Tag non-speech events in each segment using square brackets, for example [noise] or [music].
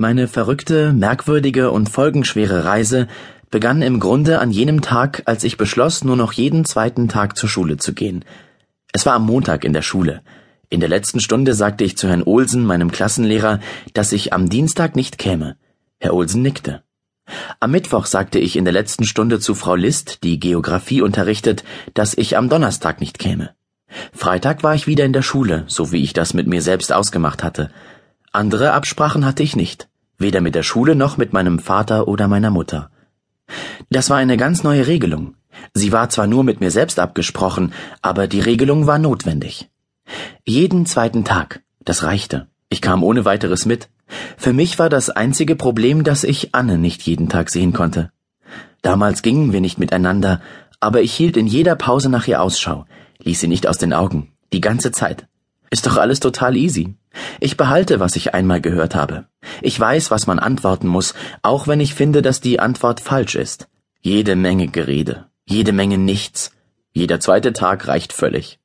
Meine verrückte, merkwürdige und folgenschwere Reise begann im Grunde an jenem Tag, als ich beschloss, nur noch jeden zweiten Tag zur Schule zu gehen. Es war am Montag in der Schule. In der letzten Stunde sagte ich zu Herrn Olsen, meinem Klassenlehrer, dass ich am Dienstag nicht käme. Herr Olsen nickte. Am Mittwoch sagte ich in der letzten Stunde zu Frau List, die Geographie unterrichtet, dass ich am Donnerstag nicht käme. Freitag war ich wieder in der Schule, so wie ich das mit mir selbst ausgemacht hatte. Andere Absprachen hatte ich nicht weder mit der Schule noch mit meinem Vater oder meiner Mutter. Das war eine ganz neue Regelung. Sie war zwar nur mit mir selbst abgesprochen, aber die Regelung war notwendig. Jeden zweiten Tag, das reichte. Ich kam ohne weiteres mit. Für mich war das einzige Problem, dass ich Anne nicht jeden Tag sehen konnte. Damals gingen wir nicht miteinander, aber ich hielt in jeder Pause nach ihr Ausschau, ließ sie nicht aus den Augen, die ganze Zeit. Ist doch alles total easy. Ich behalte, was ich einmal gehört habe. Ich weiß, was man antworten muss, auch wenn ich finde, dass die Antwort falsch ist. Jede Menge Gerede, jede Menge nichts. Jeder zweite Tag reicht völlig.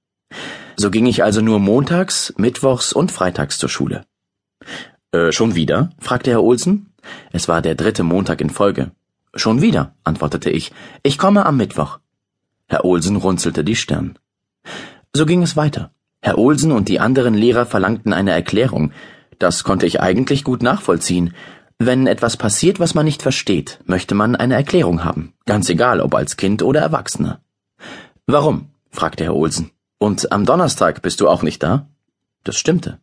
So ging ich also nur montags, mittwochs und freitags zur Schule. Äh, schon wieder? fragte Herr Olsen. Es war der dritte Montag in Folge. Schon wieder, antwortete ich. Ich komme am Mittwoch. Herr Olsen runzelte die Stirn. So ging es weiter. Herr Olsen und die anderen Lehrer verlangten eine Erklärung. Das konnte ich eigentlich gut nachvollziehen. Wenn etwas passiert, was man nicht versteht, möchte man eine Erklärung haben. Ganz egal, ob als Kind oder Erwachsener. Warum? fragte Herr Olsen. Und am Donnerstag bist du auch nicht da? Das stimmte.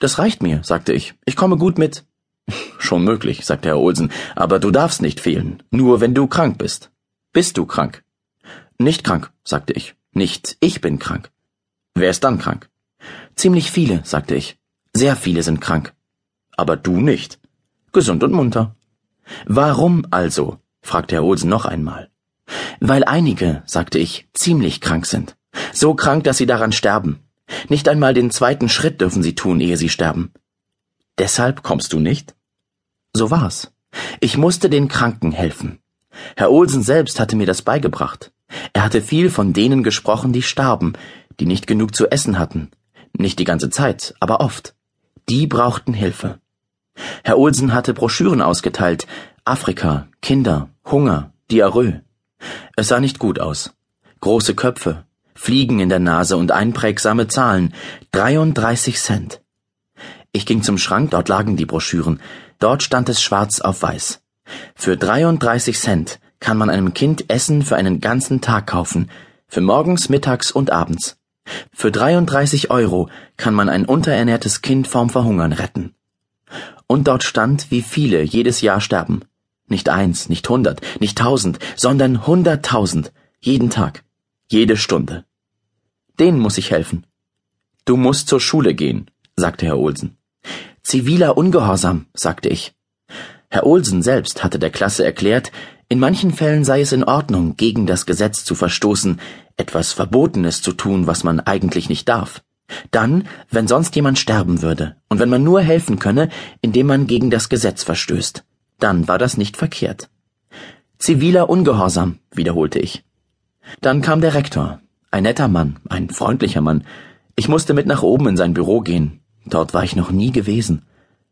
Das reicht mir, sagte ich. Ich komme gut mit. [laughs] Schon möglich, sagte Herr Olsen, aber du darfst nicht fehlen, nur wenn du krank bist. Bist du krank? Nicht krank, sagte ich. Nicht ich bin krank. Wer ist dann krank? Ziemlich viele, sagte ich. Sehr viele sind krank. Aber du nicht. Gesund und munter. Warum also? fragte Herr Olsen noch einmal. Weil einige, sagte ich, ziemlich krank sind. So krank, dass sie daran sterben. Nicht einmal den zweiten Schritt dürfen sie tun, ehe sie sterben. Deshalb kommst du nicht? So war's. Ich musste den Kranken helfen. Herr Olsen selbst hatte mir das beigebracht. Er hatte viel von denen gesprochen, die starben, die nicht genug zu essen hatten. Nicht die ganze Zeit, aber oft. Die brauchten Hilfe. Herr Olsen hatte Broschüren ausgeteilt. Afrika, Kinder, Hunger, Diarrhoe. Es sah nicht gut aus. Große Köpfe, Fliegen in der Nase und einprägsame Zahlen. 33 Cent. Ich ging zum Schrank, dort lagen die Broschüren. Dort stand es schwarz auf weiß. Für 33 Cent kann man einem Kind Essen für einen ganzen Tag kaufen. Für morgens, mittags und abends. Für 33 Euro kann man ein unterernährtes Kind vorm Verhungern retten. Und dort stand, wie viele jedes Jahr sterben. Nicht eins, nicht hundert, nicht tausend, sondern hunderttausend, jeden Tag, jede Stunde. Denen muss ich helfen. Du musst zur Schule gehen, sagte Herr Olsen. Ziviler Ungehorsam, sagte ich. Herr Olsen selbst hatte der Klasse erklärt, in manchen Fällen sei es in Ordnung, gegen das Gesetz zu verstoßen, etwas Verbotenes zu tun, was man eigentlich nicht darf. Dann, wenn sonst jemand sterben würde, und wenn man nur helfen könne, indem man gegen das Gesetz verstößt, dann war das nicht verkehrt. Ziviler Ungehorsam, wiederholte ich. Dann kam der Rektor, ein netter Mann, ein freundlicher Mann. Ich musste mit nach oben in sein Büro gehen. Dort war ich noch nie gewesen.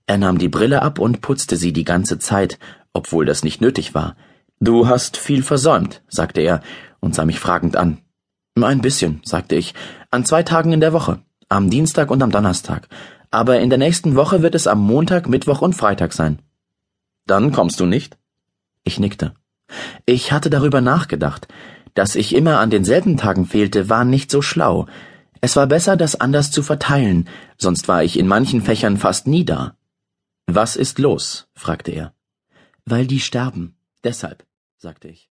Er nahm die Brille ab und putzte sie die ganze Zeit, obwohl das nicht nötig war. Du hast viel versäumt, sagte er und sah mich fragend an. Ein bisschen, sagte ich, an zwei Tagen in der Woche, am Dienstag und am Donnerstag. Aber in der nächsten Woche wird es am Montag, Mittwoch und Freitag sein. Dann kommst du nicht? Ich nickte. Ich hatte darüber nachgedacht. Dass ich immer an denselben Tagen fehlte, war nicht so schlau. Es war besser, das anders zu verteilen, sonst war ich in manchen Fächern fast nie da. Was ist los? fragte er. Weil die sterben. Deshalb sagte ich.